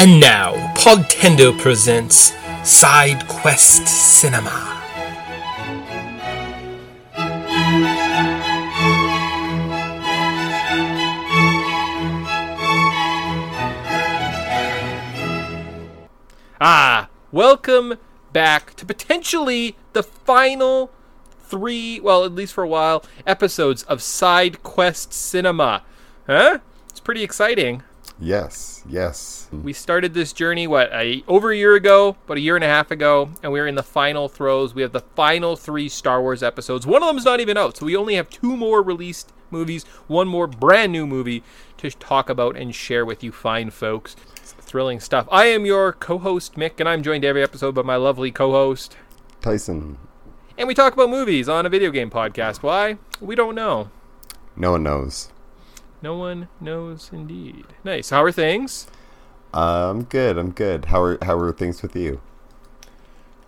And now, Podtendo presents Side Quest Cinema. Ah, welcome back to potentially the final three, well, at least for a while, episodes of Side Quest Cinema. Huh? It's pretty exciting. Yes, yes. Mm-hmm. We started this journey what a, over a year ago, about a year and a half ago, and we're in the final throes. We have the final three Star Wars episodes. One of them's not even out, so we only have two more released movies, one more brand new movie to talk about and share with you fine folks. It's thrilling stuff. I am your co-host Mick, and I'm joined every episode by my lovely co-host, Tyson, and we talk about movies on a video game podcast. Why? We don't know. no one knows. No one knows indeed. Nice. How are things? Uh, I'm good. I'm good. How are how are things with you?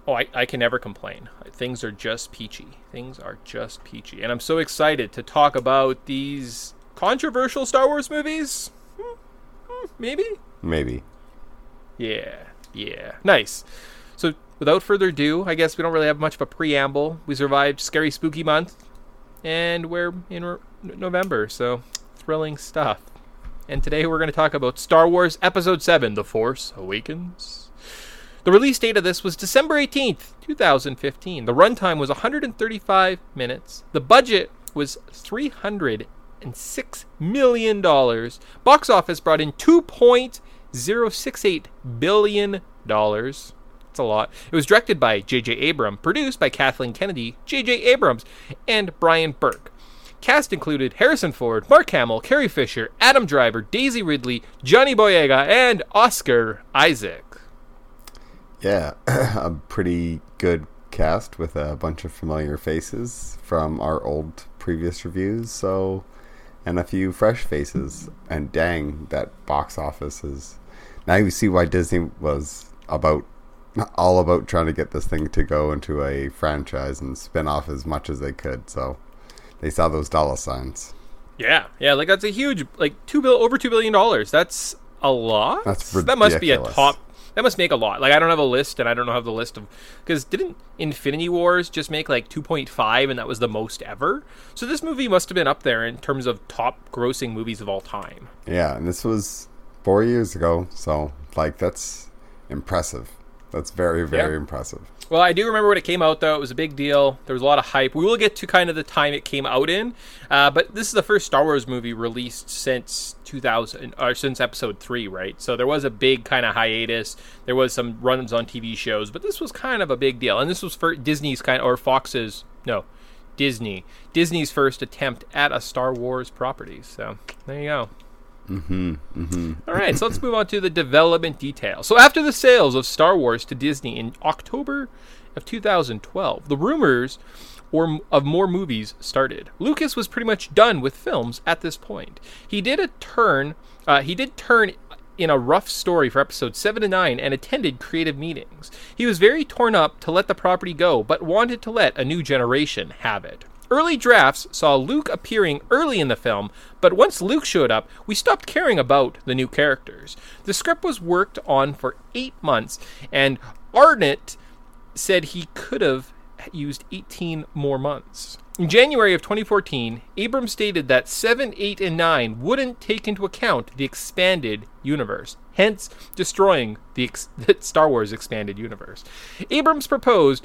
Oh, I, I can never complain. Things are just peachy. Things are just peachy. And I'm so excited to talk about these controversial Star Wars movies. Maybe? Maybe. Yeah. Yeah. Nice. So, without further ado, I guess we don't really have much of a preamble. We survived Scary Spooky Month, and we're in November, so thrilling stuff. And today we're going to talk about Star Wars Episode 7 The Force Awakens. The release date of this was December 18th, 2015. The runtime was 135 minutes. The budget was $306 million. Box office brought in $2.068 billion. That's a lot. It was directed by J.J. Abrams, produced by Kathleen Kennedy, J.J. Abrams, and Bryan Burk. Cast included Harrison Ford, Mark Hamill, Carrie Fisher, Adam Driver, Daisy Ridley, Johnny Boyega, and Oscar Isaac. Yeah, a pretty good cast with a bunch of familiar faces from our old previous reviews. So, and a few fresh faces. And dang, that box office is. Now you see why Disney was about all about trying to get this thing to go into a franchise and spin off as much as they could. So they saw those dollar signs. Yeah, yeah, like that's a huge, like two bill over two billion dollars. That's a lot. That's that must be a top. That must make a lot. Like I don't have a list, and I don't have the list of because didn't Infinity Wars just make like two point five, and that was the most ever. So this movie must have been up there in terms of top grossing movies of all time. Yeah, and this was four years ago, so like that's impressive. That's very, very Yeah. impressive. Well, I do remember when it came out, though. It was a big deal. There was a lot of hype. We will get to kind of the time it came out in, uh, but this is the first Star Wars movie released since 2000, or since Episode Three, right? So there was a big kind of hiatus. There was some runs on TV shows, but this was kind of a big deal, and this was for Disney's kind or Fox's no, Disney Disney's first attempt at a Star Wars property. So there you go. All right, so let's move on to the development details. So, after the sales of Star Wars to Disney in October of 2012, the rumors or of more movies started. Lucas was pretty much done with films at this point. He did a turn. Uh, he did turn in a rough story for episodes 7 to 9 and attended creative meetings. He was very torn up to let the property go, but wanted to let a new generation have it. Early drafts saw Luke appearing early in the film, but once Luke showed up, we stopped caring about the new characters. The script was worked on for eight months, and Arndt said he could have used 18 more months. In January of 2014, Abrams stated that 7, 8, and 9 wouldn't take into account the expanded universe, hence destroying the, ex- the Star Wars expanded universe. Abrams proposed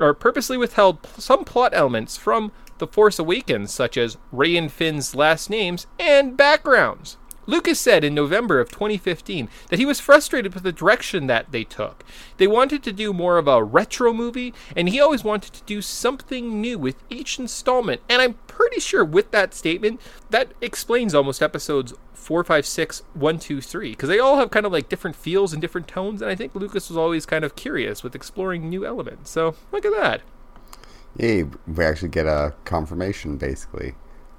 or purposely withheld some plot elements from The Force Awakens, such as Rey and Finn's last names and backgrounds. Lucas said in November of 2015 that he was frustrated with the direction that they took. They wanted to do more of a retro movie, and he always wanted to do something new with each installment. And I'm pretty sure with that statement, that explains almost episodes 4, 5, 6, 1, 2, 3, because they all have kind of like different feels and different tones, and I think Lucas was always kind of curious with exploring new elements. So look at that. Yeah, we actually get a confirmation basically.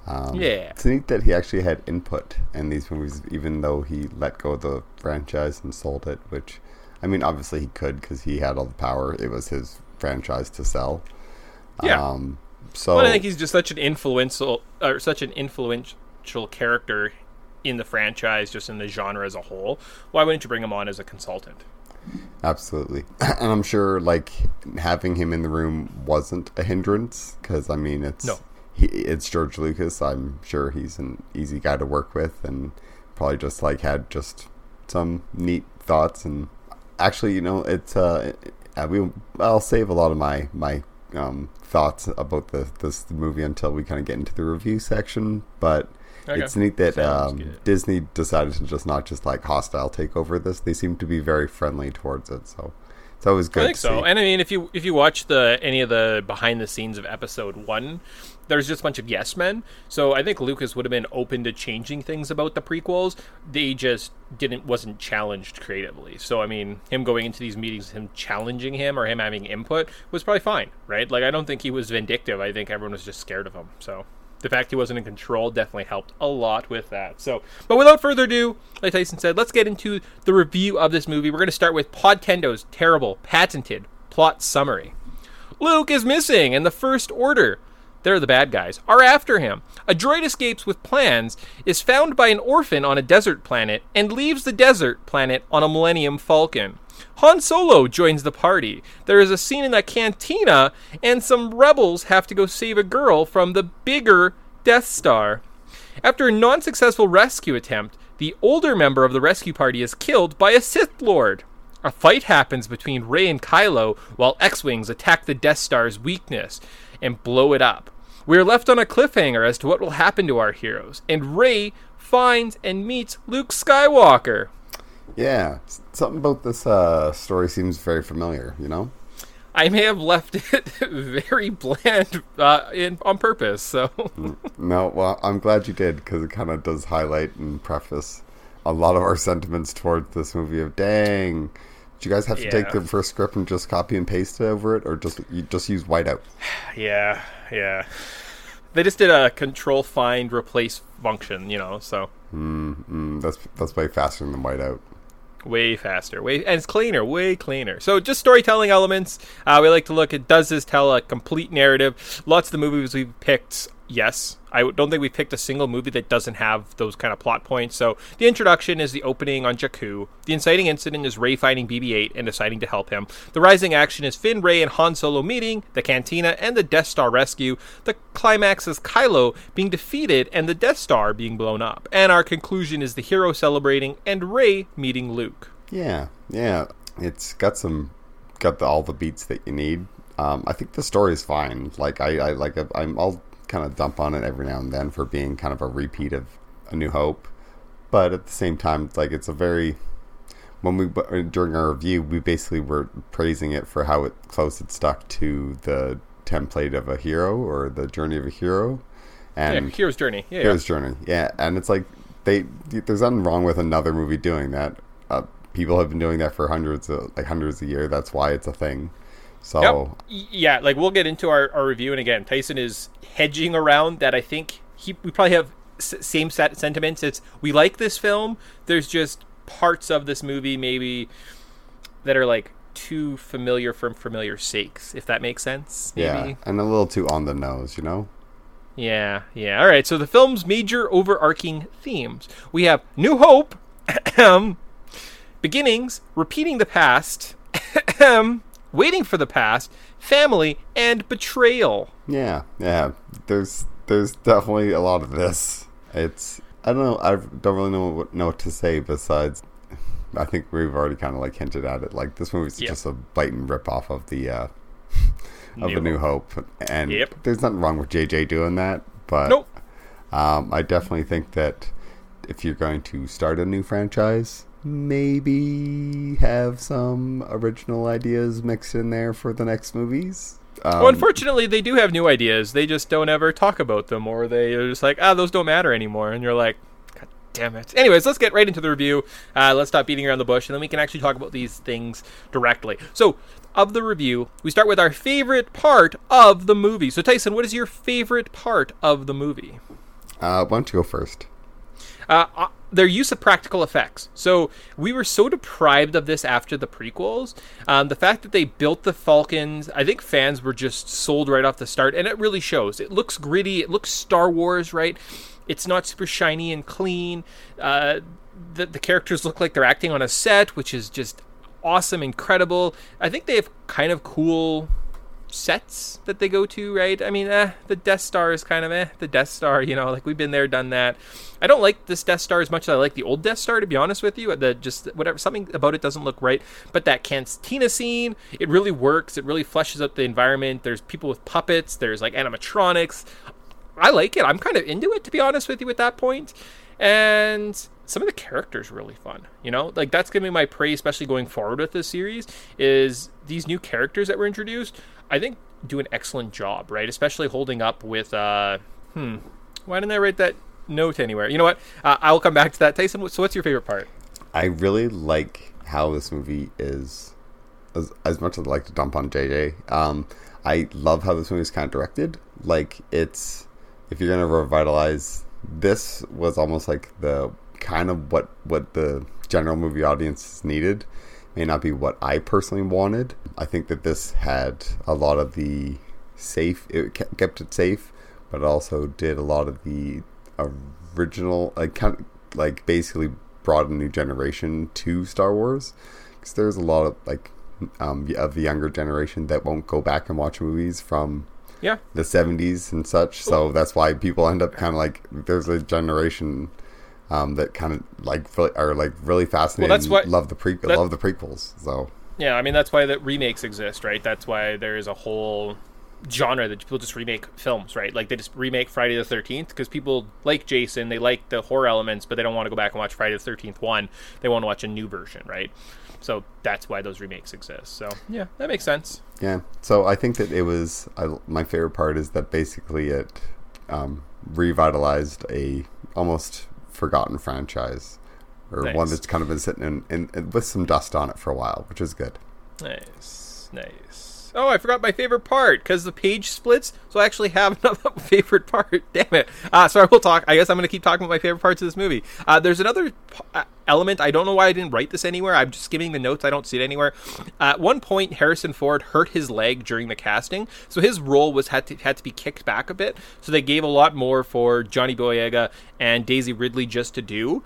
Um, Yeah. It's neat that he actually had input in these movies, even though he let go of the franchise and sold it. Which, I mean, obviously he could because he had all the power. It was his franchise to sell. Yeah. Um, so Well, I think he's just such an influential, or such an influential character in the franchise, just in the genre as a whole. Why wouldn't you bring him on as a consultant? Absolutely. And I'm sure like having him in the room wasn't a hindrance because I mean it's No. He, it's George Lucas. I'm sure he's an easy guy to work with and probably just like had just some neat thoughts and actually you know it's uh we I'll save a lot of my my um thoughts about the this movie until we kind of get into the review section but Okay. it's neat that Sounds um, good. Disney decided to just not just like hostile take over this. They seem to be very friendly towards it. So it's always good. I think to so. see. And I mean, if you if you watch the any of the behind the scenes of episode one, there's just a bunch of yes men. So I think Lucas would have been open to changing things about the prequels. They just didn't wasn't challenged creatively. So I mean, him going into these meetings, him challenging him or him having input was probably fine, right? Like I don't think he was vindictive. I think everyone was just scared of him. So. The fact he wasn't in control definitely helped a lot with that. So, but without further ado, like Tyson said, let's get into the review of this movie. We're going to start with Podtendo's terrible, patented plot summary. Luke is missing, and the First Order, they're the bad guys, are after him. A droid escapes with plans, is found by an orphan on a desert planet, and leaves the desert planet on a Millennium Falcon. Han Solo joins the party. There is a scene in a cantina, and some rebels have to go save a girl from the bigger Death Star. After a non successful rescue attempt, the older member of the rescue party is killed by a Sith Lord. A fight happens between Rey and Kylo while X Wings attack the Death Star's weakness and blow it up. We are left on a cliffhanger as to what will happen to our heroes, and Rey finds and meets Luke Skywalker. yeah, something about this uh, story seems very familiar. You know. I may have left it very bland uh, in, on purpose, so. No, well, I'm glad you did because it kind of does highlight and preface a lot of our sentiments towards this movie. Of dang, did you guys have to take the first script and just copy and paste it over it, or just you just use whiteout? Yeah, yeah. They just did a control find replace function, you know, so Mm, that's that's way faster than whiteout. way faster, way and it's cleaner, way cleaner. So just storytelling elements. Uh, we like to look at does this tell a complete narrative? Lots of the movies we've picked, yes. I don't think we picked a single movie that doesn't have those kind of plot points. So the introduction is the opening on Jakku. The inciting incident is Rey finding BB-8 and deciding to help him. The rising action is Finn, Rey, and Han Solo meeting, the cantina, and the Death Star rescue. The climax is Kylo being defeated and the Death Star being blown up. And our conclusion is the hero celebrating and Rey meeting Luke. Yeah, yeah, it's got some got the, all the beats that you need. Um, I think the story is fine. Like I, I like I'm I'll kind of dump on it every now and then for being kind of a repeat of A New Hope, but at the same time, it's like it's a very when we during our review we basically were praising it for how it close it stuck to the template of a hero or the journey of a hero, and yeah, hero's journey. Yeah, yeah. Hero's Journey. Yeah, and it's like they there's nothing wrong with another movie doing that. Uh, people have been doing that for hundreds of like hundreds of years. That's why it's a thing. So Yep. Yeah, like we'll get into our, our review, and again, Tyson is hedging around that. I think he we probably have s- same set sentiments. It's we like this film. There's just parts of this movie maybe that are like too familiar from familiar sakes, if that makes sense. Maybe. yeah, and a little too on the nose, you know. Yeah, yeah. All right. So the film's major overarching themes we have New Hope, beginnings, repeating the past, waiting for the past, family, and betrayal. Yeah, yeah. There's there's definitely a lot of this. It's I don't know. I don't really know what know what to say besides. I think we've already kind of like hinted at it. Like this movie's Yep. just a blatant rip off of the uh, of New a New Hope, and Yep. there's nothing wrong with JJ doing that. But Nope. um, I definitely think that if you're going to start a new franchise, maybe have some original ideas mixed in there for the next movies. Um, well, unfortunately, they do have new ideas. They just don't ever talk about them, or they are just like, ah, those don't matter anymore. And you're like, God damn it. Anyways, let's get right into the review. Uh, let's stop beating around the bush, and then we can actually talk about these things directly. So, of the review, we start with our favorite part of the movie. So, Tyson, what is your favorite part of the movie? uh, why don't you go first? uh, their use of practical effects. So we were so deprived of this after the prequels. Um, the fact that they built the Falcons, I think fans were just sold right off the start, and it really shows. It looks gritty. It looks Star Wars, right? it's not super shiny and clean. Uh, the, the characters look like they're acting on a set, which is just awesome, incredible. I think they have kind of cool sets that they go to, right? I mean, eh, the Death Star is kind of eh, the Death Star, you know, like we've been there, done that. I don't like this Death Star as much as I like the old Death Star, to be honest with you. The just whatever, something about it doesn't look right. But that cantina scene, it really works. It really fleshes out the environment. There's people with puppets. There's like animatronics. I like it. I'm kind of into it, to be honest with you, at that point. And some of the characters really fun. You know, like that's gonna be my praise, especially going forward with this series. Is these new characters that were introduced? I think do an excellent job, right? Especially holding up with. uh Hmm. Why didn't I write that note anywhere? You know what? Uh, I'll come back to that. Tyson, so what's your favorite part? I really like how this movie is. As, as much as I like to dump on JJ, um, I love how this movie is kind of directed. Like it's if you're gonna revitalize this was almost like the kind of what what the general movie audience needed may not be what I personally wanted. I think that this had a lot of the safe it kept it safe, but it also did a lot of the original like kind of, like basically brought a new generation to Star Wars. Because there's a lot of like um, of the younger generation that won't go back and watch movies from yeah. the 70s and such. So that's why people end up kind of like there's a generation um, that kind of like really, are like really fascinated well, that's why, love the pre love the prequels so yeah i mean that's why the remakes exist right that's why there is a whole genre that people just remake films right like they just remake friday the 13th because people like jason they like the horror elements but they don't want to go back and watch friday the 13th one they want to watch a new version right so that's why those remakes exist. So yeah, that makes sense. Yeah. So I think that it was I, my favorite part is that basically it um, revitalized a almost forgotten franchise or nice. one that's kind of been sitting in, in, in, with some dust on it for a while, which is good. Nice, nice. Oh, I forgot my favorite part because the page splits. So I actually have another favorite part. Damn it. Uh, so I will talk. I guess I'm going to keep talking about my favorite parts of this movie. Uh, there's another p- uh, element. I don't know why I didn't write this anywhere. I'm just skimming the notes. I don't see it anywhere. At one point, Harrison Ford hurt his leg during the casting, so his role was had to had to be kicked back a bit. So they gave a lot more for Johnny Boyega and Daisy Ridley just to do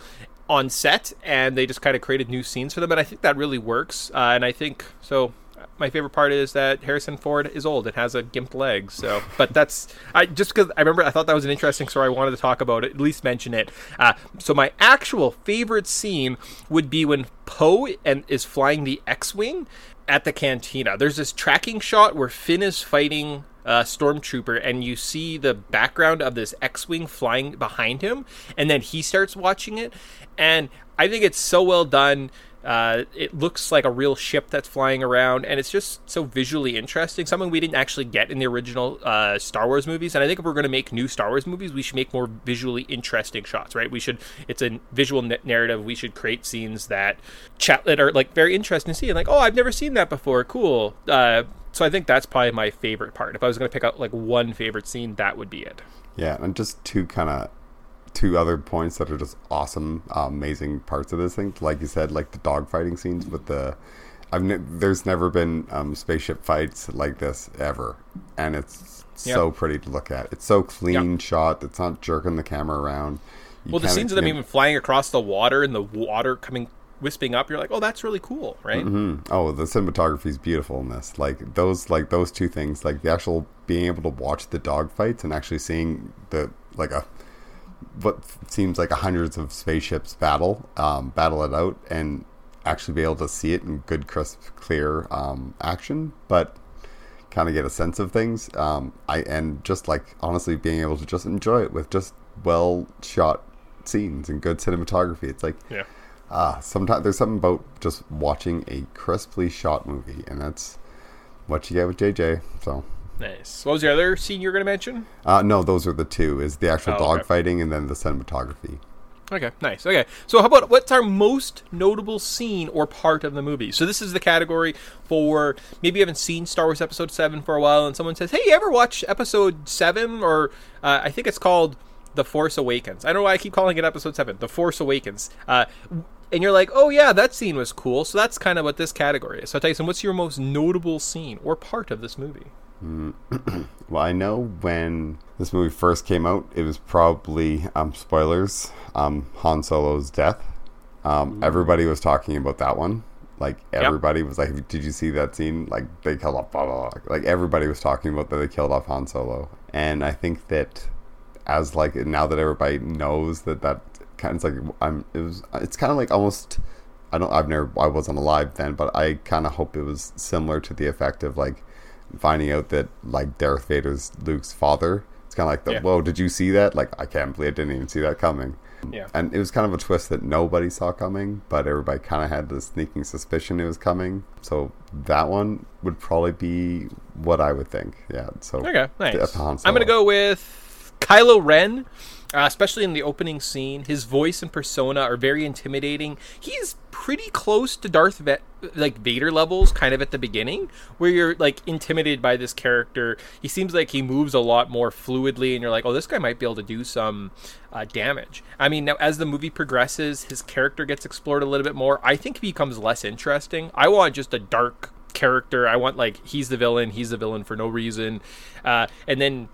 on set, and they just kind of created new scenes for them. And I think that really works. Uh, and I think so my favorite part is that Harrison Ford is old and has a gimped leg. So, but that's I just because I remember I thought that was an interesting story. I wanted to talk about it, at least mention it. Uh, so my actual favorite scene would be when Poe and is flying the X-wing at the cantina. There's this tracking shot where Finn is fighting uh, stormtrooper and you see the background of this x-wing flying behind him and then he starts watching it and i think it's so well done uh, it looks like a real ship that's flying around, and it's just so visually interesting. Something we didn't actually get in the original uh, Star Wars movies. And I think if we're going to make new Star Wars movies, we should make more visually interesting shots, right? We should. It's a visual narrative. We should create scenes that chat that are like very interesting to see, and like, oh, I've never seen that before. Cool. Uh, so I think that's probably my favorite part. If I was going to pick out like one favorite scene, that would be it. Yeah, and just to kind of two other points that are just awesome, uh, amazing parts of this thing. Like you said, like the dogfighting scenes with the. I've ne- there's never been um, spaceship fights like this ever, and it's yep. so pretty to look at. It's so clean yep. shot. It's not jerking the camera around. You well, the scenes of them even flying across the water and the water coming wisping up, you're like, oh, that's really cool, right? Mm-hmm. Oh, the cinematography is beautiful in this. Like those, like those two things, like the actual being able to watch the dog fights and actually seeing the like a what seems like hundreds of spaceships battle, um, battle it out, and actually be able to see it in good, crisp, clear um, action, but kind of get a sense of things. Um, I and just like honestly being able to just enjoy it with just well shot scenes and good cinematography. It's like yeah. Uh, sometimes there's something about just watching a crisply shot movie, and that's what you get with JJ. So Nice. What was the other scene you were going to mention? Uh, no, those are the two: is the actual oh, dog okay. fighting and then the cinematography. Okay, nice. Okay, so how about what's our most notable scene or part of the movie? So this is the category for maybe you haven't seen Star Wars Episode Seven for a while, and someone says, "Hey, you ever watch Episode 7? Or uh, I think it's called The Force Awakens." I don't know why I keep calling it Episode Seven, The Force Awakens. Uh, and you're like, "Oh yeah, that scene was cool." So that's kind of what this category is. So Tyson, what's your most notable scene or part of this movie? Mm. well, I know when this movie first came out, it was probably um, spoilers. Um, Han Solo's death. Um, everybody was talking about that one. Like everybody was like, "Did you see that scene? Like they killed off blah blah." blah. Like everybody was talking about that they killed off Han Solo, and I think that as like now that everybody knows that that kind of like I'm it was it's kind of like almost I don't I've never I wasn't alive then, but I kind of hope it was similar to the effect of like finding out that like Darth Vader's Luke's father. It's kind of like the Yeah. whoa, did you see that? Like I can't believe I didn't even see that coming. Yeah. And it was kind of a twist that nobody saw coming, but everybody kind of had the sneaking suspicion it was coming. So that one would probably be what I would think. Yeah. So Okay, nice. I'm going to go with Kylo Ren, uh, especially in the opening scene. His voice and persona are very intimidating. He's pretty close to Darth like Vader levels, kind of at the beginning, where you're like intimidated by this character. He seems like he moves a lot more fluidly, and you're like, oh, this guy might be able to do some uh, damage. I mean, now as the movie progresses, his character gets explored a little bit more. I think he becomes less interesting. I want just a dark character. I want like he's the villain. He's the villain for no reason, uh, and then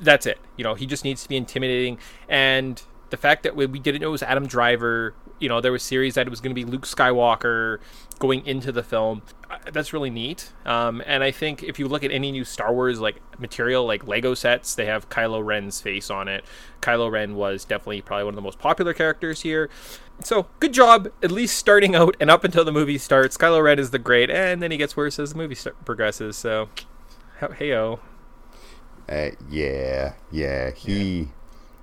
that's it. You know, he just needs to be intimidating. And the fact that we, we didn't know it was Adam Driver, you know, there was series that it was going to be Luke Skywalker going into the film. That's really neat. Um, and I think if you look at any new Star Wars like material, like Lego sets, they have Kylo Ren's face on it. Kylo Ren was definitely probably one of the most popular characters here. So good job, at least starting out and up until the movie starts. Kylo Ren is the great, and then he gets worse as the movie progresses. So, hey oh. Uh, yeah, yeah. He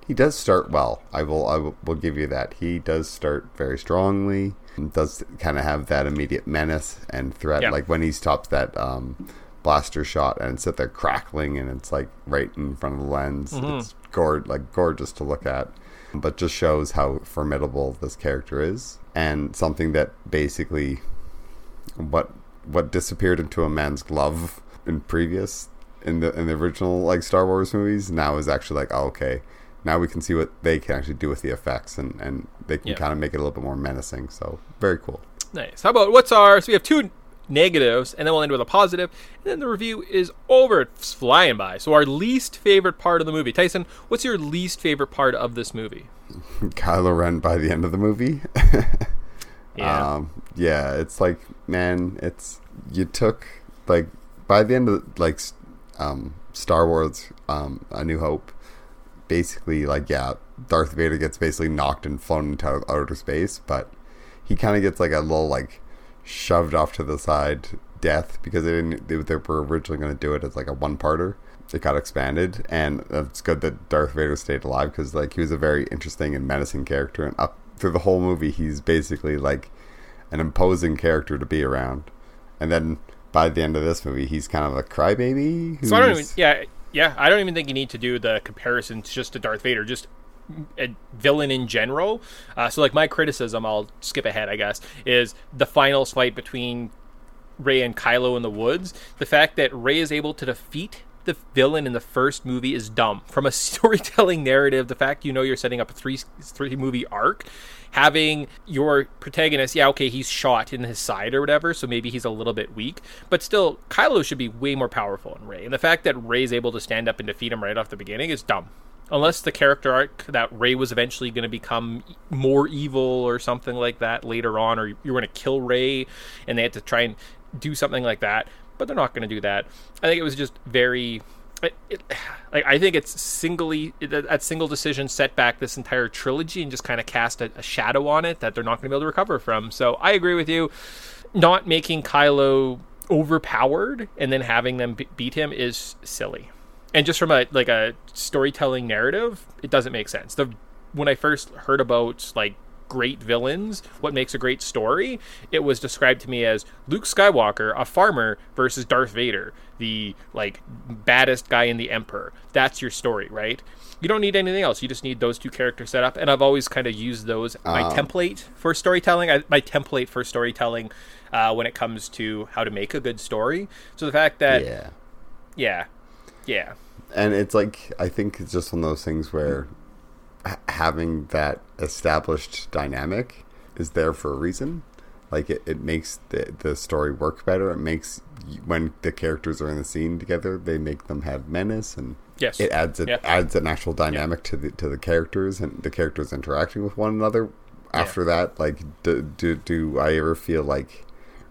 he does start well. I will I will, will give you that. He does start very strongly. Does kind of have that immediate menace and threat. Yeah. Like when he stops that um, blaster shot and it's at there crackling and it's like right in front of the lens. It's gor- like gorgeous to look at, but just shows how formidable this character is and something that basically what what disappeared into a man's glove in previous in the in the original like Star Wars movies now is actually like oh, okay now we can see what they can actually do with the effects and and they can Yeah. kind of make it a little bit more menacing so very cool Nice. How about what's our? So we have two negatives, and then we'll end with a positive. and then the review is over. It's flying by. So our least favorite part of the movie, Tyson. What's your least favorite part of this movie? Kylo Ren by the end of the movie Yeah. um yeah it's like man it's you took like by the end of like um Star Wars um A New Hope. Basically like yeah Darth Vader gets basically knocked and flown into outer space but he kind of gets like a little like shoved off to the side death because they didn't they, they were originally going to do it as like a one parter it got expanded and it's good that Darth Vader stayed alive because like he was a very interesting and menacing character and up through the whole movie he's basically like an imposing character to be around. And then by the end of this movie he's kind of a crybaby so I don't even. Yeah, yeah. I don't even think you need to do the comparisons just to Darth Vader. Just a villain in general. Uh, so like my criticism, I'll skip ahead, I guess, is the final fight between Rey and Kylo in the woods. The fact that Rey is able to defeat the villain in the first movie is dumb. From a storytelling narrative, the fact you know you're setting up a three three movie arc, having your protagonist, yeah, okay, he's shot in his side or whatever, so maybe he's a little bit weak, but still, Kylo should be way more powerful than Rey. And the fact that Rey's able to stand up and defeat him right off the beginning is dumb. Unless the character arc that Rey was eventually going to become more evil or something like that later on, or you were going to kill Rey and they had to try and do something like that, but they're not going to do that. I think it was just very. It, like I think it's singly that single decision set back this entire trilogy and just kind of cast a, a shadow on it that they're not going to be able to recover from. So I agree with you. Not making Kylo overpowered and then having them be- beat him is silly and just from a like a storytelling narrative it doesn't make sense the when i first heard about like great villains what makes a great story. It was described to me as luke skywalker a farmer versus darth vader the like baddest guy in the emperor that's your story right? You don't need anything else. You just need those two characters set up and i've always kind of used those my template for storytelling I, my template for storytelling uh, when it comes to how to make a good story. So the fact that yeah. Yeah. Yeah. And it's like I think it's just one of those things where having that established dynamic is there for a reason. Like it, it makes the the story work better. It makes when the characters are in the scene together, they make them have menace and Yes. it adds it Yeah. adds an actual dynamic to the to the characters and the characters interacting with one another. After that, like, do, do do I ever feel like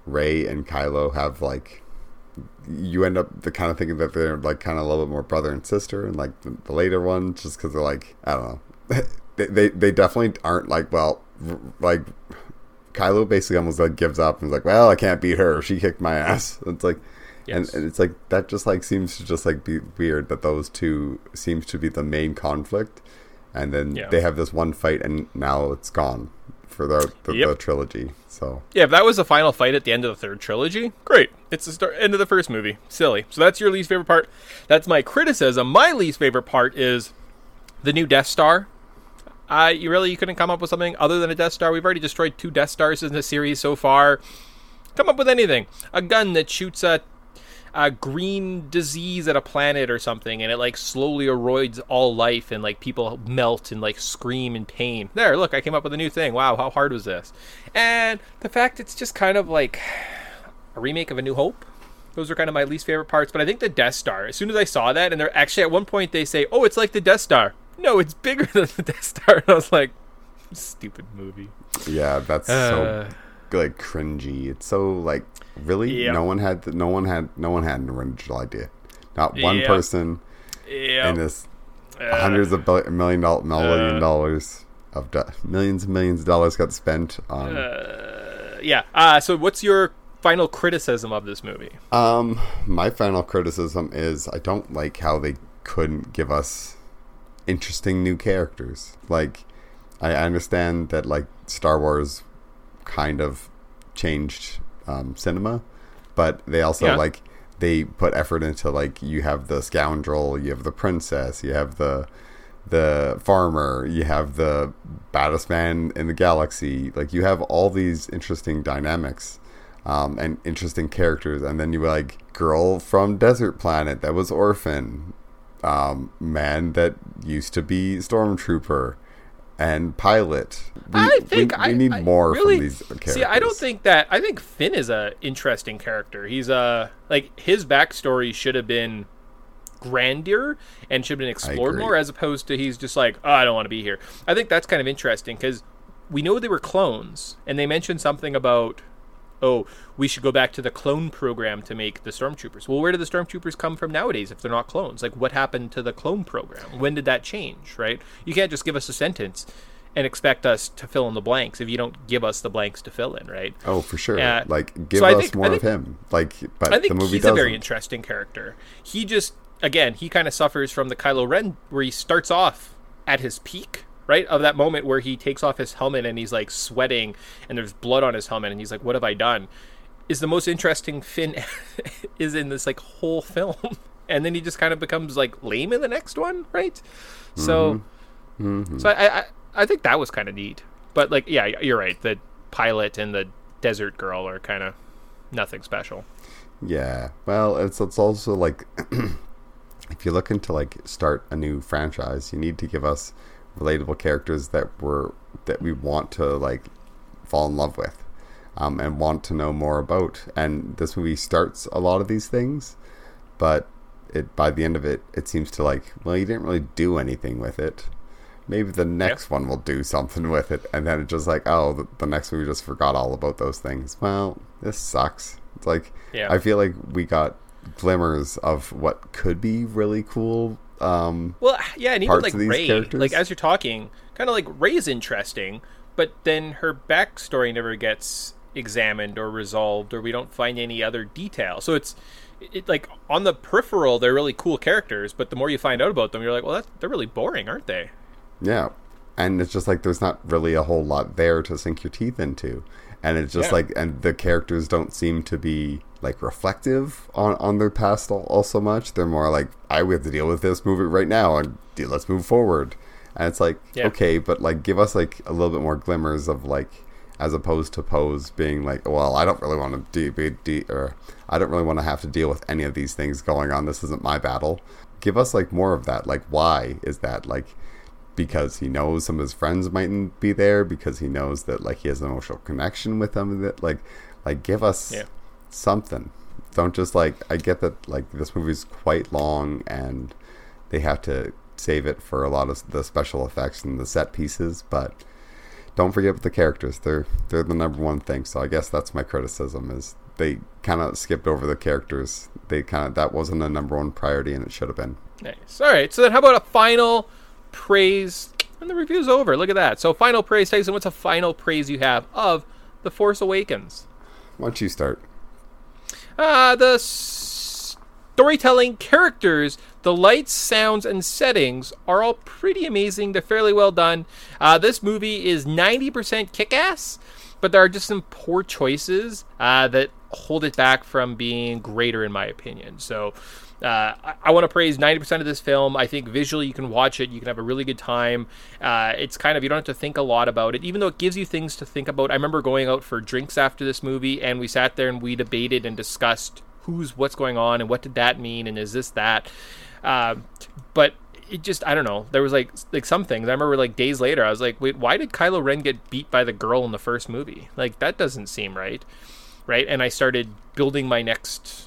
Rey and Kylo have like you end up the kind of thinking that they're like kind of a little bit more brother and sister, and like the, the later ones, just because they're like I don't know, they, they definitely aren't like well, like Kylo basically almost like gives up and is like, well, I can't beat her, she kicked my ass. It's like, Yes. and, and it's like that just like seems to just like be weird that those two seems to be the main conflict, and then Yeah. they have this one fight and now it's gone for the the, Yep. the trilogy. So Yeah, if that was the final fight at the end of the third trilogy, great. It's the start, end of the first movie. Silly. So that's your least favorite part. That's my criticism. My least favorite part is the new Death Star. Uh, you really you couldn't come up with something other than a Death Star. We've already destroyed two Death Stars in the series so far. Come up with anything. A gun that shoots a, a green disease at a planet or something, and it like slowly erodes all life, and like people melt and like scream in pain. There, look, I came up with a new thing. Wow, how hard was this? And the fact it's just kind of like a remake of A New Hope. Those are kind of my least favorite parts. But I think the Death Star. As soon as I saw that, and they're actually at one point they say, "Oh, it's like the Death Star." No, it's bigger than the Death Star. And I was like, "Stupid movie." yeah, that's Uh, so like cringy. It's so like really Yeah. no one had the, no one had no one had an original idea. Not one Yeah. person yeah. in this Uh, hundreds of million dollar, million dollars of do- millions and millions of dollars got spent on. yeah. Uh, so, what's your final criticism of this movie? Um, my final criticism is I don't like how they couldn't give us interesting new characters. Like, I understand that like Star Wars kind of changed um, cinema, but they also Yeah. like they put effort into like you have the scoundrel, you have the princess, you have the the farmer, you have the baddest man in the galaxy. Like you have all these interesting dynamics um, and interesting characters, and then you were like girl from desert planet that was orphan, um, man that used to be stormtrooper, and pilot. We, I think we, we I, need I more really, from these characters. See, I don't think that. I think Finn is a interesting character. He's a like his backstory should have been grander and should have been explored more, as opposed to he's just like, oh, I don't want to be here. I think that's kind of interesting because we know they were clones, and they mentioned something about. Oh, we should go back to the clone program to make the stormtroopers. Well, where do the stormtroopers come from nowadays if they're not clones? Like, what happened to the clone program? When did that change? Right? You can't just give us a sentence and expect us to fill in the blanks if you don't give us the blanks to fill in, right? Oh, for sure. Yeah. Like, give So us think- more I of him. Like, but I think the movie he's doesn't. a very interesting character. He just, again, he kind of suffers from the Kylo Ren where he starts off at his peak, right? Of that moment where he takes off his helmet and he's like sweating and there's blood on his helmet and he's like, what have I done? Is the most interesting Finn is in this like whole film. And then he just kind of becomes like lame in the next one, right? So, Mm-hmm. so I, I, I think that was kind of neat. But like, yeah, you're right. The pilot and the desert girl are kind of nothing special. Yeah. Well, it's it's also like if you're looking to like start a new franchise, you need to give us relatable characters that we're that we want to like fall in love with. Um, and want to know more about. And this movie starts a lot of these things, but it by the end of it, it seems to like, well, you didn't really do anything with it. Maybe the next one will do something with it, and then it's just like, oh, the, the next movie just forgot all about those things. Well, this sucks. It's like Yeah. I feel like we got glimmers of what could be really cool. Um, Well, yeah, and even like Rey, characters. like as you're talking, kind of like Rey's interesting, but then her backstory never gets examined or resolved, or we don't find any other detail. So it's it like on the peripheral, they're really cool characters, but the more you find out about them, you're like, well, that's, they're really boring, aren't they? Yeah. And it's just like there's not really a whole lot there to sink your teeth into. And it's just Yeah. like and the characters don't seem to be like reflective on, on their past all, all so much. They're more like, I we have to deal with this, move it right now and let's move forward. And it's like, Yeah. okay, but like give us like a little bit more glimmers of like as opposed to Poe's being like, well, I don't really want to de- be de- or I don't really want to have to deal with any of these things going on. This isn't my battle. Give us like more of that. Like, why is that? Like, because he knows some of his friends mightn't be there. Because he knows that like he has an emotional connection with them. That like, like give us Yeah. something. Don't just like. I get that like this movie's quite long and they have to save it for a lot of the special effects and the set pieces, but don't forget the characters. They're they're the number one thing. So I guess that's my criticism is they kind of skipped over the characters. They kind of that wasn't a number one priority, and it should have been. Nice. All right. So then, how about a final praise? And the review's over. Look at that. So final praise, Tyson. What's a final praise you have of the Force Awakens? Why don't you start? Uh, the storytelling, characters, the lights, sounds, and settings are all pretty amazing. They're fairly well done. Uh, this movie is 90% kick ass, but there are just some poor choices uh, that hold it back from being greater, in my opinion. So, uh, I, I want to praise 90% of this film. I think visually you can watch it, you can have a really good time. Uh, it's kind of, you don't have to think a lot about it, even though it gives you things to think about. I remember going out for drinks after this movie, and we sat there and we debated and discussed who's what's going on and what did that mean and is this that. Uh, but it just I don't know. There was like like some things. I remember like days later I was like, wait, why did Kylo Ren get beat by the girl in the first movie? Like that doesn't seem right, right? And I started building my next.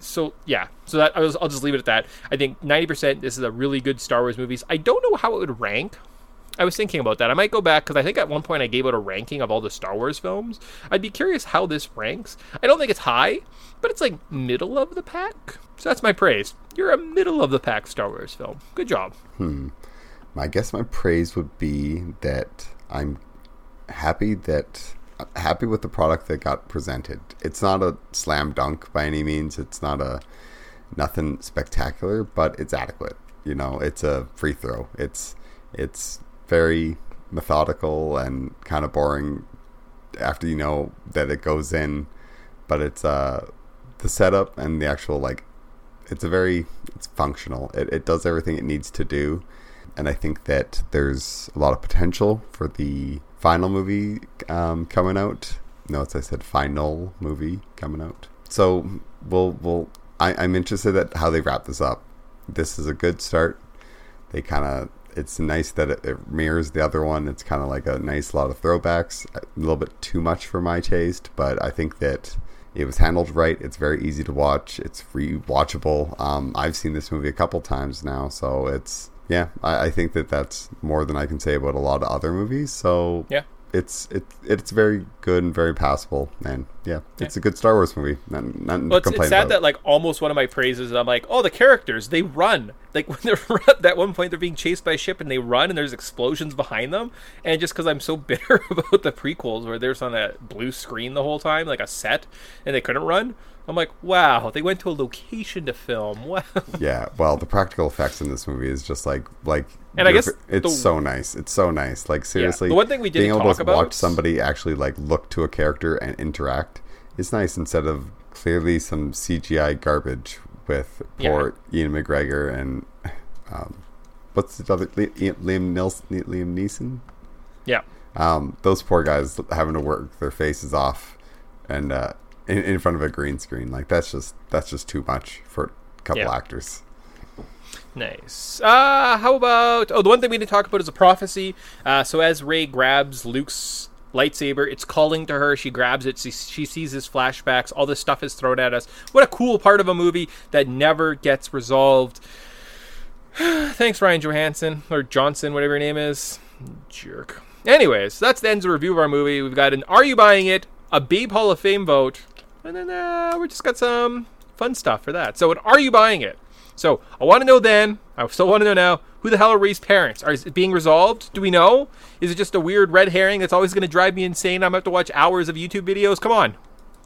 So yeah, so that I was, I'll just leave it at that. I think ninety percent. This is a really good Star Wars movies. I don't know how it would rank. I was thinking about that. I might go back because I think at one point I gave out a ranking of all the Star Wars films. I'd be curious how this ranks. I don't think it's high, but it's like middle of the pack. So that's my praise. You're a middle of the pack Star Wars film. Good job. Hmm. I guess my praise would be that I'm happy that happy with the product that got presented. It's not a slam dunk by any means. It's not a nothing spectacular, but it's adequate. You know, it's a free throw. It's it's very methodical and kind of boring after you know that it goes in, but it's uh the setup and the actual like it's a very it's functional. It it does everything it needs to do. And I think that there's a lot of potential for the final movie um, coming out. Notice I said final movie coming out. So we'll we'll I, I'm interested at how they wrap this up. This is a good start. They kind of it's nice that it, it, mirrors the other one. It's kind of like a nice lot of throwbacks. A little bit too much for my taste, but I think that it was handled right. It's very easy to watch. It's rewatchable. Um, I've seen this movie a couple times now, so it's yeah. I, I, think that that's more than I can say about a lot of other movies. So yeah, it's it's it's very good and very passable, and yeah, it's yeah. a good Star Wars movie. Not, not well, it's, it's sad about. that like almost one of my praises. I'm like, oh, the characters they run like when they're at one point they're being chased by a ship and they run and there's explosions behind them, and just because I'm so bitter about the prequels where there's on a blue screen the whole time, like a set, and they couldn't run. I'm like, wow, they went to a location to film. Wow. Yeah, well, the practical effects in this movie is just like like and I guess it's the, so nice. It's so nice. Like seriously, yeah, the one thing we didn't being able to about, watch somebody actually like look to a character and interact is nice instead of clearly some CGI garbage with poor yeah. Ewan McGregor and um, what's the other Liam Nilson, Liam Neeson. Yeah. Um, those poor guys having to work their faces off and uh, in, in front of a green screen like that's just that's just too much for a couple yeah. actors. Nice. Uh, how about? Oh, the one thing we didn't talk about is a prophecy. Uh, so as Rey grabs Luke's lightsaber, it's calling to her. She grabs it. She, she sees his flashbacks. All this stuff is thrown at us. What a cool part of a movie that never gets resolved. Thanks, Rian Johansson or Johnson, whatever your name is. Jerk. Anyways, that's the end of the review of our movie. We've got an Are You Buying It? A Babe Hall of Fame vote. And then uh, we just got some fun stuff for that. So, Are You Buying It? So I want to know then, I still want to know now, who the hell are Reese's parents? Are, is it being resolved? Do we know? Is it just a weird red herring that's always going to drive me insane? I'm going to have to watch hours of YouTube videos? Come on.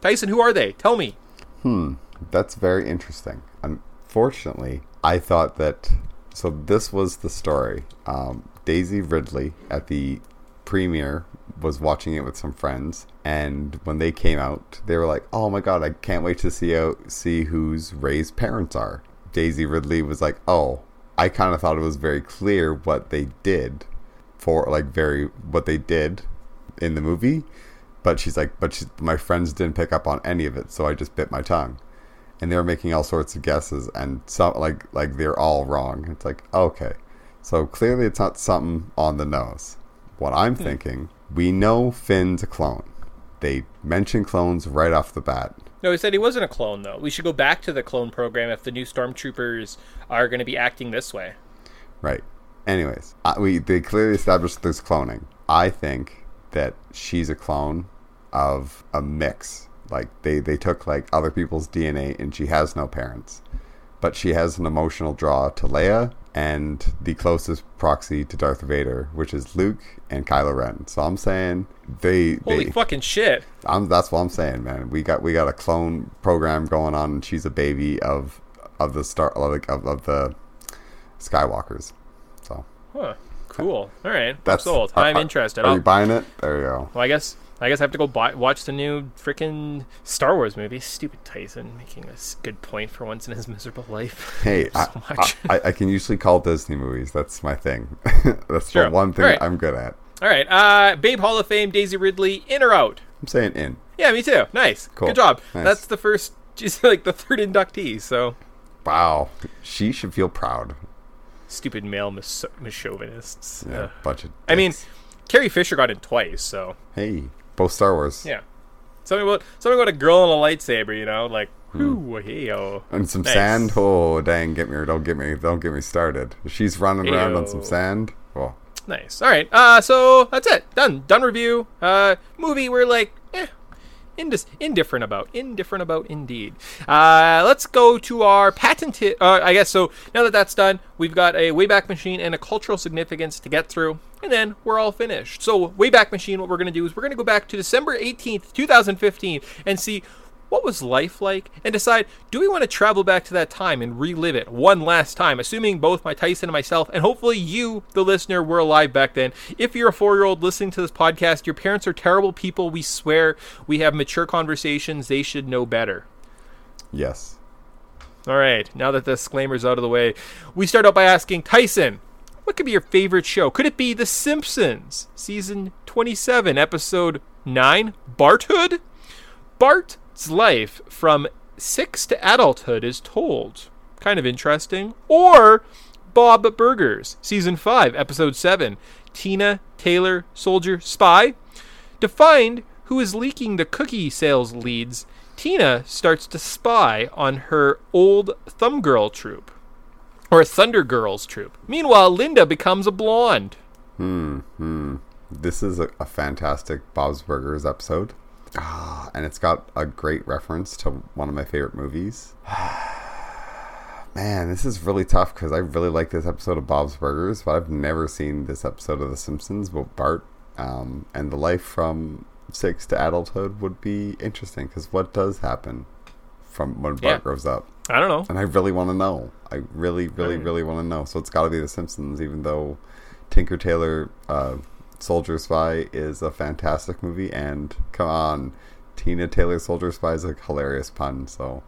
Tyson, who are they? Tell me. Hmm, that's very interesting. Unfortunately, I thought that. So this was the story. Um, Daisy Ridley at the premiere was watching it with some friends, and when they came out, they were like, "Oh my god, I can't wait to see out see whose Rey's parents are." Daisy Ridley was like, "Oh, I kind of thought it was very clear what they did for like very what they did in the movie." But she's like, "But she, my friends didn't pick up on any of it, so I just bit my tongue." And they were making all sorts of guesses, and some like like they're all wrong. It's like okay, so clearly it's not something on the nose. What I'm hmm. thinking, we know Finn's a clone. They mention clones right off the bat. No, he said he wasn't a clone though. We should go back to the clone program if the new stormtroopers are going to be acting this way. Right. Anyways, we they clearly established this cloning. I think that she's a clone of a mix. Like they they took like other people's DNA and she has no parents, but she has an emotional draw to Leia and the closest proxy to Darth Vader, which is Luke and Kylo Ren. So I'm saying they Holy they fucking shit! I'm, that's what I'm saying, man. We got we got a clone program going on, and she's a baby of of the star like of, of the Skywalkers. So Huh. Cool. All right. that's sold. are- I'm interested. Are I'll- you buying it? There you go. well, I guess I guess I have to go buy, watch the new freaking Star Wars movie. Stupid Tyson making a good point for once in his miserable life. Hey, I, so much. I, I can usually call Disney movies. That's my thing. that's Sure. the one thing Alright. I'm good at. All right. Uh, Babe Hall of Fame, Daisy Ridley, in or out? I'm saying in. Yeah, me too. Nice. Cool. Good job. Nice. That's the first. She's like the third inductee. So Wow, she should feel proud. stupid male mis- chauvinists. Yeah, Ugh. bunch of. I mean. Carrie Fisher got in twice. So hey, both Star Wars. yeah. Something about something about a girl and a lightsaber. You know, like whoo hey oh. And some Nice. sand. Oh dang! Get me! Don't get me! Don't get me started. She's running around on some sand. Oh, Nice. All right. Uh, so that's it. Done. Done review. Uh, movie. We're like, indis- indifferent about. Indifferent about, indeed. Uh, let's go to our patented. Uh, I guess so. Now that that's done, we've got a Wayback Machine and a cultural significance to get through, and then we're all finished. So Wayback Machine. What we're gonna do is we're gonna go back to December eighteenth, two thousand fifteen, and see. What was life like? And decide, do we want to travel back to that time and relive it one last time? Assuming both my Tyson and myself, and hopefully you, the listener, were alive back then. If you're a four year old listening to this podcast, your parents are terrible people. We swear we have mature conversations. They should know better. yes. All right, now that the disclaimer's out of the way, we start out by asking Tyson, what could be your favorite show? Could it be The Simpsons, season 27, episode 9, Barthood? Bart's life from 6 to adulthood is told. Kind of interesting. Or Bob Burgers, season 5, episode 7, Tina Tailor Soldier Spy? To find who is leaking the cookie sales leads, Tina starts to spy on her old Thumb Girl troop, or Thunder Girls troop. Meanwhile, Linda becomes a blonde. Hmm. This is a, a fantastic Bob's Burgers episode. Ah, and it's got a great reference to one of my favorite movies. Man, this is really tough because I really like this episode of Bob's Burgers, but I've never seen this episode of The Simpsons. But Bart um, and the life from six to adulthood would be interesting because what does happen from when Bart Yeah. grows up? I don't know. And I really want to know. I really, really, Right. really want to know. So it's got to be The Simpsons, even though Tinker Tailor uh, Soldier Spy is a fantastic movie. And come on, Tina Tailor Soldier Spy is a hilarious pun. So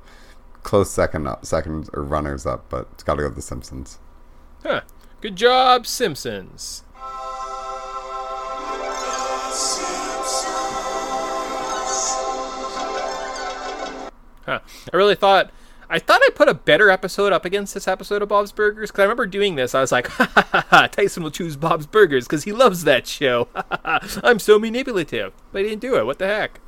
close second, up, second or runners up, but it's got to go to The Simpsons. Huh. Good job, Simpsons. Huh. I really thought I thought I put a better episode up against this episode of Bob's Burgers because I remember doing this. I was like, ha, ha, ha, ha, Tyson will choose Bob's Burgers because he loves that show. I'm so manipulative, but he didn't do it. What the heck?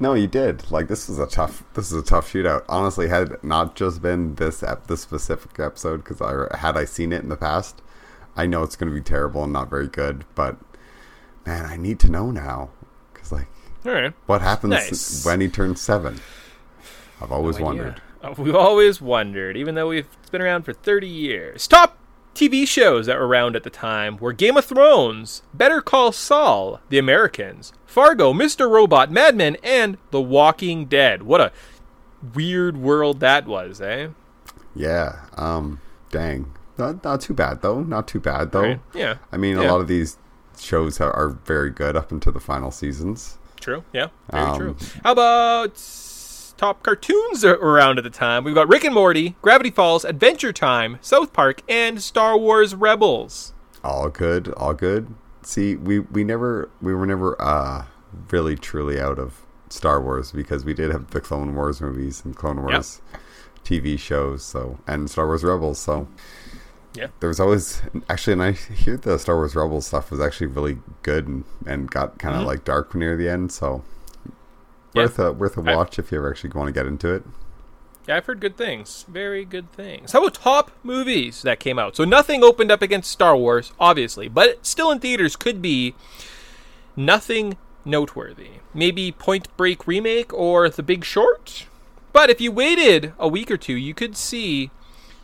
No, you did. Like this was a tough. This is a tough shootout. Honestly, had it not just been this ep- this specific episode, because I had I seen it in the past, I know it's going to be terrible and not very good. But man, I need to know now, because like, All right. what happens Nice. when he turns seven? I've always No wondered. We've always wondered, even though we've been around for 30 years. Top TV shows that were around at the time were Game of Thrones, Better Call Saul, The Americans, Fargo, Mr. Robot, Mad Men, and The Walking Dead. What a weird world that was, eh? Yeah. Um. Dang. Not, not too bad though. Not too bad though. Right. Yeah. I mean, a lot of these shows are, are very good up until the final seasons. True. Yeah. Very Um, true. How about top cartoons around at the time? We've got Rick and Morty, Gravity Falls, Adventure Time, South Park, and Star Wars Rebels. all good all good see we we never we were never uh really truly out of star wars because we did have the clone wars movies and clone wars tv shows so and star wars rebels so Yeah. there was always actually and i hear the star wars rebels stuff was actually really good and, and got kind of Mm-hmm. like dark near the end so worth a worth a watch if you ever actually want to get into it. Yeah, I've heard good things. Very good things. How about top movies that came out? So nothing opened up against Star Wars, obviously, but still in theaters could be nothing noteworthy. Maybe Point Break remake or The Big Short. But if you waited a week or two, you could see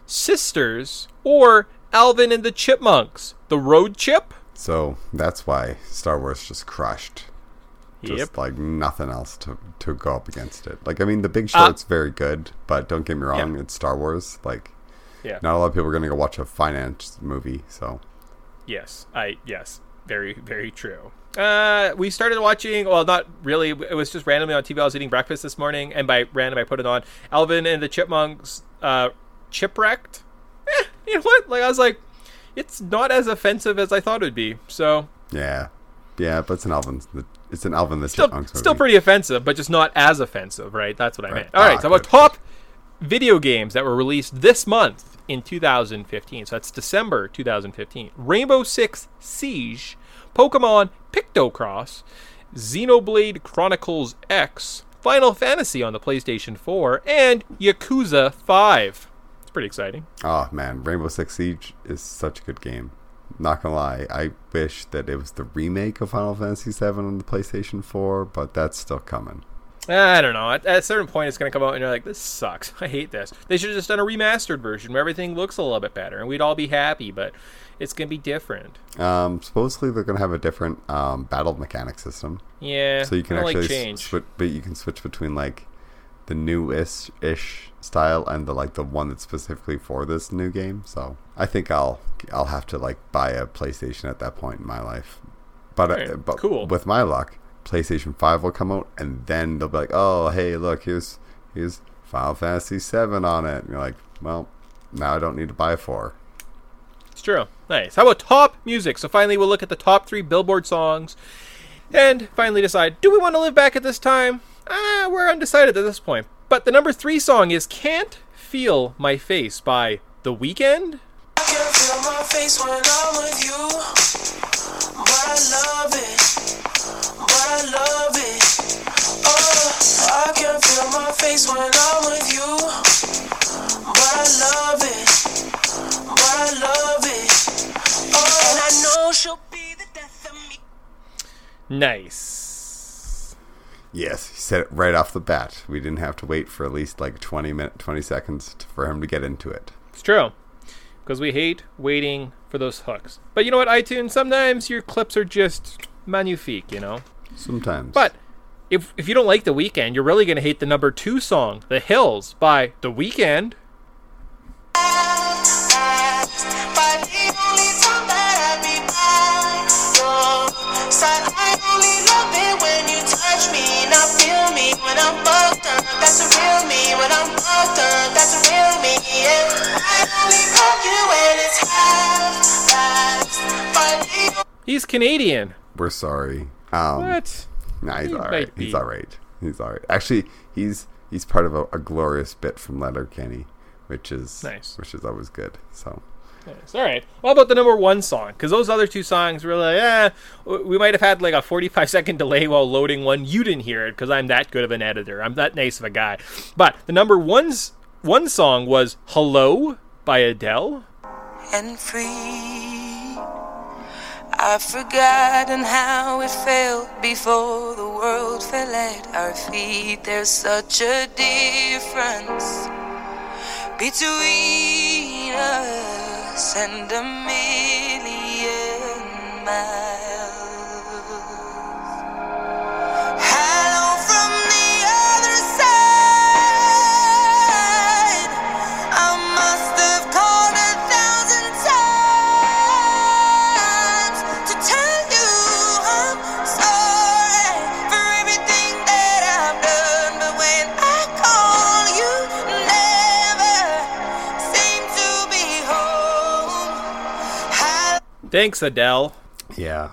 Sisters or Alvin and the Chipmunks, The Road Chip. So that's why Star Wars just crushed. Just Yep. like nothing else to to go up against it. Like I mean, The Big Short's very good, but don't get me wrong, Yeah. it's Star Wars. Like Yeah. not a lot of people are going to go watch a finance movie. So Yes, I yes, very very true. Uh, we started watching. Well, not really. It was just randomly on TV. I was eating breakfast this morning, and by random, I put it on. Alvin and the Chipmunks, uh, Chipwrecked. Eh, you know what? Like I was like, it's not as offensive as I thought it would be. So yeah, yeah, but it's an Alvin. It's an Alvin the still, Chipmunks movie. still pretty offensive, but just not as offensive, right? That's what I Right. meant. All right. Ah, so about top video games that were released this month in 2015. So that's December 2015. Rainbow Six Siege, Pokemon Pictocross, Xenoblade Chronicles X, Final Fantasy on the PlayStation 4, and Yakuza 5. It's pretty exciting. Oh man, Rainbow Six Siege is such a good game. Not gonna lie, I wish that it was the remake of Final Fantasy VII on the PlayStation 4, but that's still coming. I don't know. At, at a certain point, it's going to come out and you're like, this sucks. I hate this. They should have just done a remastered version where everything looks a little bit better and we'd all be happy, but it's going to be different. Um, supposedly they're gonna have a different um, battle mechanic system, Yeah. so you can actually like change. switch, but you can switch between like the new-ish ish style and the like the one that's specifically for this new game. So I think I'll I'll have to like buy a PlayStation at that point in my life. But uh, but cool. with my luck, PlayStation Five will come out, and then they'll be like, "Oh, hey, look, here's here's Final Fantasy Seven on it." And you're like, "Well, now I don't need to buy four. It's true. Nice. How about top music? So finally, we'll look at the top three Billboard songs and finally decide do we want to live back at this time? Ah, we're undecided at this point. But the number three song is Can't Feel My Face by The Weeknd. I can feel my face when I'm with you, but I love it, but I love it. Oh. Oh, and I know she'll Nice. Yes, he said it right off the bat. We didn't have to wait for at least like twenty minute, twenty seconds to, for him to get into it. It's true. Because we hate waiting for those hooks. But you know what, iTunes? Sometimes your clips are just magnifique, you know? Sometimes, But if, if you don't like The Weeknd, you're really going to hate the number two song, The Hills by The Weeknd. I'm fucked up. That's a real me. When I'm fucked up, that's a real me. Yeah. I only call you when it's half past. He's Canadian. we're sorry. Um, What? Nah, he's He all might right. be. He's all right. He's all right. Actually, he's he's part of a, a glorious bit from Letterkenny, which is Nice. which is always good. So Nice. All right. What about the number one song? Because those other two songs were like, eh, we might have had like a 45 second delay while loading one. You didn't hear it because I'm that good of an editor. I'm that nice of a guy. But the number one's, one song was Hello by Adele. and free. I've forgotten how it felt before the world fell at our feet. There's such a difference between us and a million miles. Thanks, Adele. yeah,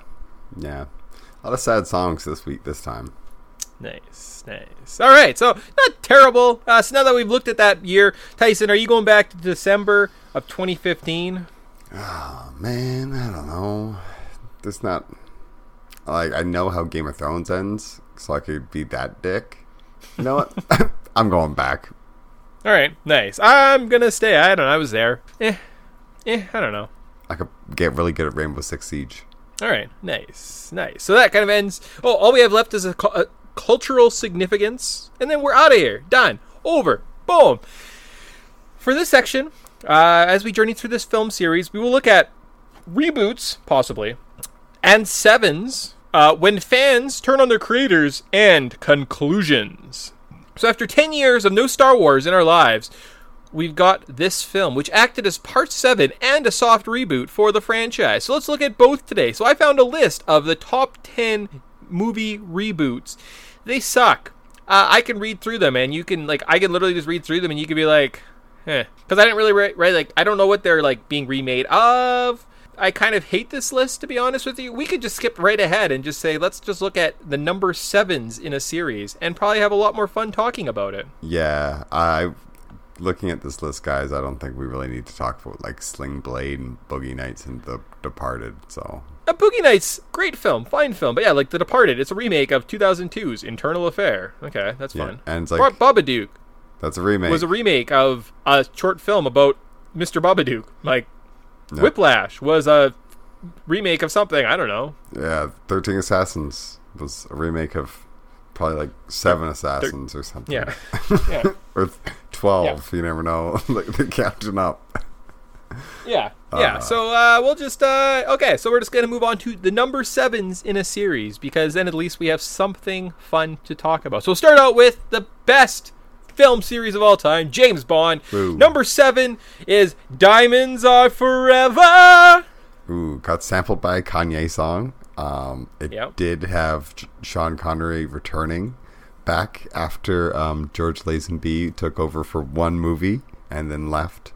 yeah, a lot of sad songs this week. This time, Nice, nice. All right, so not terrible. Uh, so now that we've looked at that year, Tyson, are you going back to December of 2015? oh man, I don't know. There's not like I know how Game of Thrones ends, so I could be that dick. You know what? I'm going back. All right, nice. I'm gonna stay. I don't know. I was there. Eh, eh. I don't know. I could get really good at Rainbow Six Siege. All right, nice, nice. So that kind of ends. Oh, all we have left is a, cu- a cultural significance, and then we're out of here. Done. Over. Boom. For this section, uh, as we journey through this film series, we will look at reboots, possibly, and sevens uh, when fans turn on their creators and conclusions. So, after 10 years of no Star Wars in our lives, we've got this film, which acted as part 7 and a soft reboot for the franchise. So, let's look at both today. So, I found a list of the top 10 movie reboots. They suck. Uh, I can read through them, and you can, like, I can literally just read through them, and you can be like, eh. Because I didn't really, write, right, like, I don't know what they're, like, being remade of. I kind of hate this list, to be honest with you. We could just skip right ahead and just say, let's just look at the number sevens in a series and probably have a lot more fun talking about it. Yeah, I. Looking at this list, guys, I don't think we really need to talk about like Sling Blade and Boogie Nights and The Departed. So A Boogie Nights, great film, fine film. But yeah, like The Departed, it's a remake of 2002's Internal Affair. Okay, that's Yeah, fun. and it's like- Babadook that's a remake. was a remake of a short film about Mr. Babadook. Like, Yeah. Whiplash was a remake of something. I don't know. yeah, Thirteen Assassins was a remake of probably like Seven Assassins or something. Yeah. yeah. Or twelve. You never know. like they're counting up. Yeah, yeah. so uh, we'll just uh, okay. So we're just gonna move on to the number sevens in a series because then at least we have something fun to talk about. So we'll start out with the best film series of all time, James Bond. Ooh. Number seven is Diamonds Are Forever. Ooh, got sampled by a Kanye song. Um, it Yep. did have Sean Connery returning back after um, George Lazenby took over for one movie and then left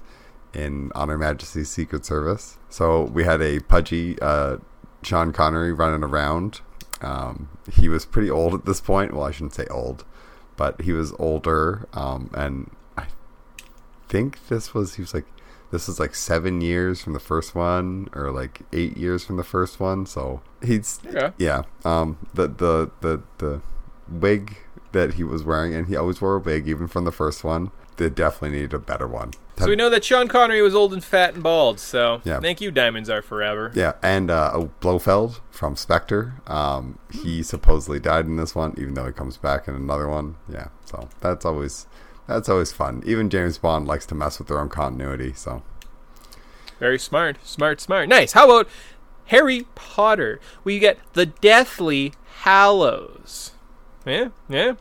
in On Her Majesty's Secret Service. So we had a pudgy uh, Sean Connery running around. Um, he was pretty old at this point. Well, I shouldn't say old, but he was older. Um, and I think this was he was like this is like seven years from the first one or like eight years from the first one so he's Okay. yeah um the the the the wig that he was wearing and he always wore a wig even from the first one they definitely needed a better one So we know that Sean Connery was old and fat and bald. So Yeah. thank you, Diamonds Are Forever. yeah and uh blofeld from spectre um he supposedly died in this one even though he comes back in another one yeah so that's always that's always fun even james bond likes to mess with their own continuity so Very smart, smart, smart. Nice. How about Harry Potter? We get the Deathly Hallows. Yeah, yeah.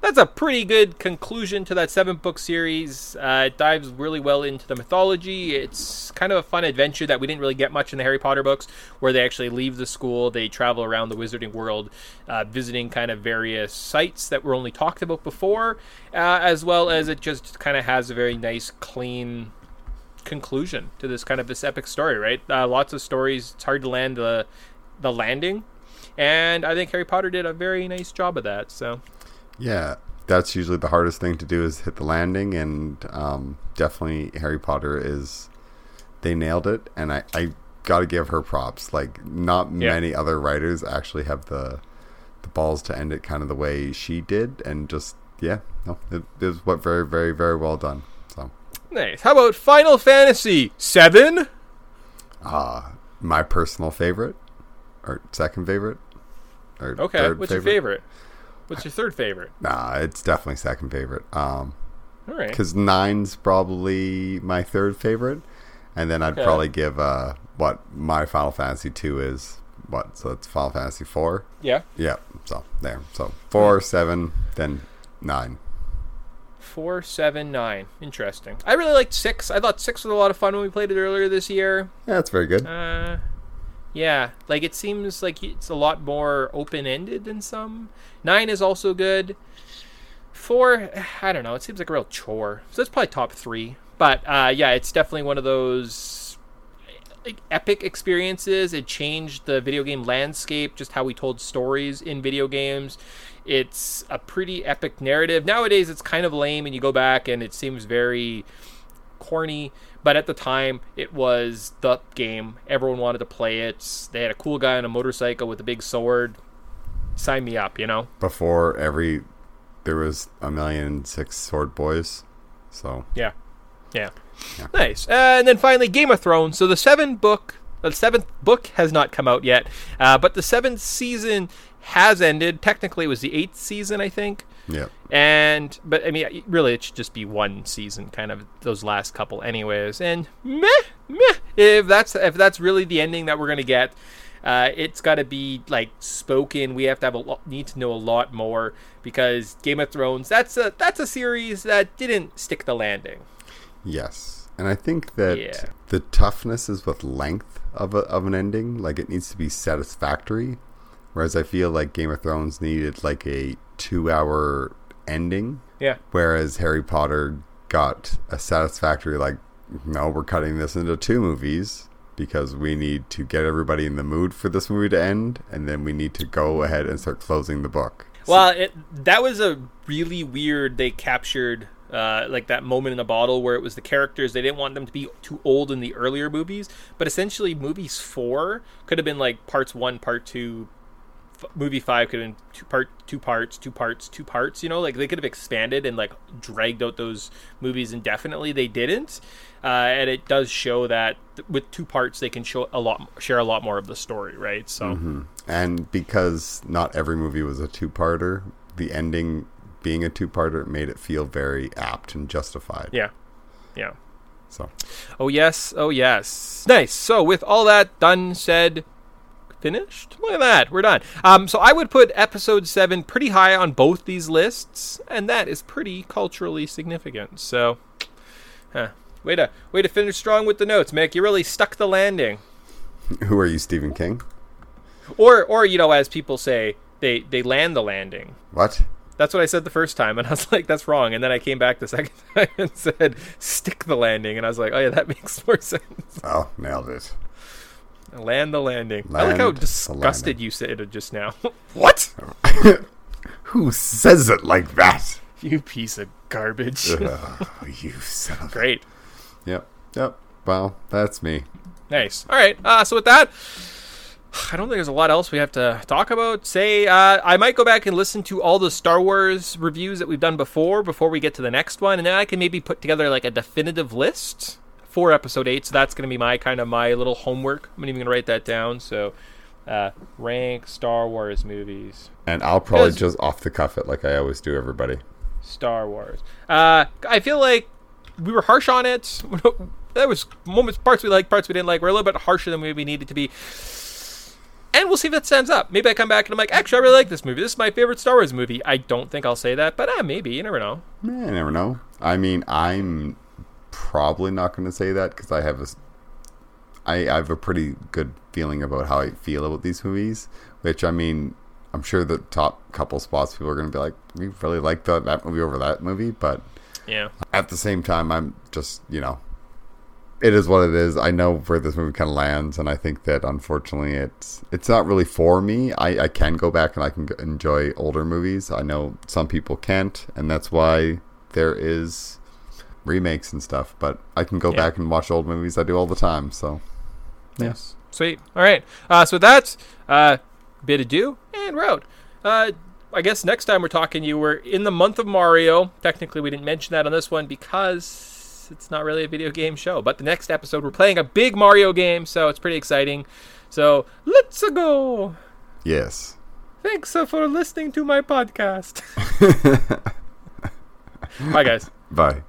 That's a pretty good conclusion to that seven book series. Uh, it dives really well into the mythology. It's kind of a fun adventure that we didn't really get much in the Harry Potter books, where they actually leave the school, they travel around the wizarding world, uh, visiting kind of various sites that were only talked about before, uh, as well as it just kind of has a very nice, clean conclusion to this kind of this epic story, right? Uh, lots of stories. It's hard to land the the landing, and I think Harry Potter did a very nice job of that. So Yeah, that's usually the hardest thing to do is hit the landing, and um, definitely Harry Potter is they nailed it, and I, I got to give her props. Like, not Yeah. many other writers actually have the the balls to end it kind of the way she did, and just yeah, no, it, it was what very very very well done. So, nice. How about Final Fantasy Seven? uh, my personal favorite or second favorite or Okay, what's your favorite? What's your third favorite? Nah, it's definitely second favorite. Um, All right. because nine's probably my third favorite, and then I'd Okay. probably give uh what my Final Fantasy two is what so it's Final Fantasy four. Yeah. Yeah, so there, so four, seven, then nine. Four, seven, nine. Interesting. I really liked six. I thought six was a lot of fun when we played it earlier this year. Yeah, that's very good. Uh, yeah, like it seems like it's a lot more open ended than some. Nine is also good. Four, I don't know. It seems like a real chore. So that's probably top three. But uh, yeah, it's definitely one of those epic experiences. It changed the video game landscape, just how we told stories in video games. It's a pretty epic narrative. Nowadays, it's kind of lame, and you go back and it seems very corny, but at the time it was the game. Everyone wanted to play it. They had a cool guy on a motorcycle with a big sword. Sign me up, you know? Before every there was a million six sword boys. So Yeah. Yeah. Nice. Uh, and then finally, Game of Thrones. So the seven book, the seventh book has not come out yet, uh, but the seventh season has ended. Technically, it was the eighth season, I think. yeah, And but I mean, really, it should just be one season, kind of those last couple, anyways. And meh, meh. If that's if that's really the ending that we're gonna get, uh, it's got to be like spoken. We have to have a lot, need to know a lot more because Game of Thrones. That's a that's a series that didn't stick the landing. yes, and I think that Yeah. the toughness is with length of a, of an ending. Like it needs to be satisfactory, whereas I feel like Game of Thrones needed like a two hour ending, Yeah. whereas Harry Potter got a satisfactory like no, we're cutting this into two movies. Because we need to get everybody in the mood for this movie to end, and then we need to go ahead and start closing the book. Well, it, that was a really weird. They captured uh, like that moment in a bottle where it was the characters. They didn't want them to be too old in the earlier movies, but essentially, movies four could have been like parts one, part two. F- movie five could have been two part, two parts, two parts, two parts. You know, like they could have expanded and like dragged out those movies indefinitely. They didn't, uh, and it does show that th- with two parts they can show a lot, share a lot more of the story, right? So. And because not every movie was a two parter, the ending being a two parter made it feel very apt and justified. Yeah, yeah. So Oh yes, oh yes. Nice. So with all that done, said, finished. Look at that, we're done. Um, so I would put episode seven pretty high on both these lists, and that is pretty culturally significant. So, huh. way to way to finish strong with the notes, Mick. You really stuck the landing. who are you, Stephen King? Or or you know, as people say, they they land the landing. What? That's what I said the first time, and I was like, "That's wrong." And then I came back the second time and said, "Stick the landing," and I was like, "Oh yeah, that makes more sense." Oh, nailed it. Land the landing. I like how disgusted you said it just now. what? Who says it like that? You piece of garbage. Ugh, you son of. Great. Yep. Yep. Well, that's me. Nice. All right. Uh, so with that, I don't think there's a lot else we have to talk about. Say, uh, I might go back and listen to all the Star Wars reviews that we've done before before we get to the next one, and then I can maybe put together like a definitive list for episode eight. So that's going to be my kind of my little homework. I'm even going to write that down. So, uh, rank Star Wars movies. And I'll probably just off the cuff it like I always do, everybody. Star Wars. Uh, I feel like we were harsh on it. There was moments, parts we liked, parts we didn't like. We're a little bit harsher than we needed to be. And we'll see if that stands up. Maybe I come back and I'm like, actually, I really like this movie. This is my favorite Star Wars movie. I don't think I'll say that, but uh, maybe. You never know. Eh, I never know. I mean, I'm probably not going to say that because I have a, I, I have a pretty good feeling about how I feel about these movies. Which I mean, I'm sure the top couple spots people are going to be like, we really like the, that movie over that movie, but Yeah. at the same time, I'm just you know, it is what it is. I know where this movie kind of lands, and I think that unfortunately, it's it's not really for me. I, I can go back and I can enjoy older movies. I know some people can't, and that's why there is remakes and stuff. But I can go Yeah. back and watch old movies. I do all the time. So Yes. Sweet. All right. Uh, so with that, uh, bid adieu and we're. Uh, I guess next time we're talking to you, we're in the month of Mario. Technically, we didn't mention that on this one because it's not really a video game show. But the next episode, we're playing a big Mario game, so it's pretty exciting. So let's go. yes, Thanks uh, for listening to my podcast. Bye, guys. bye.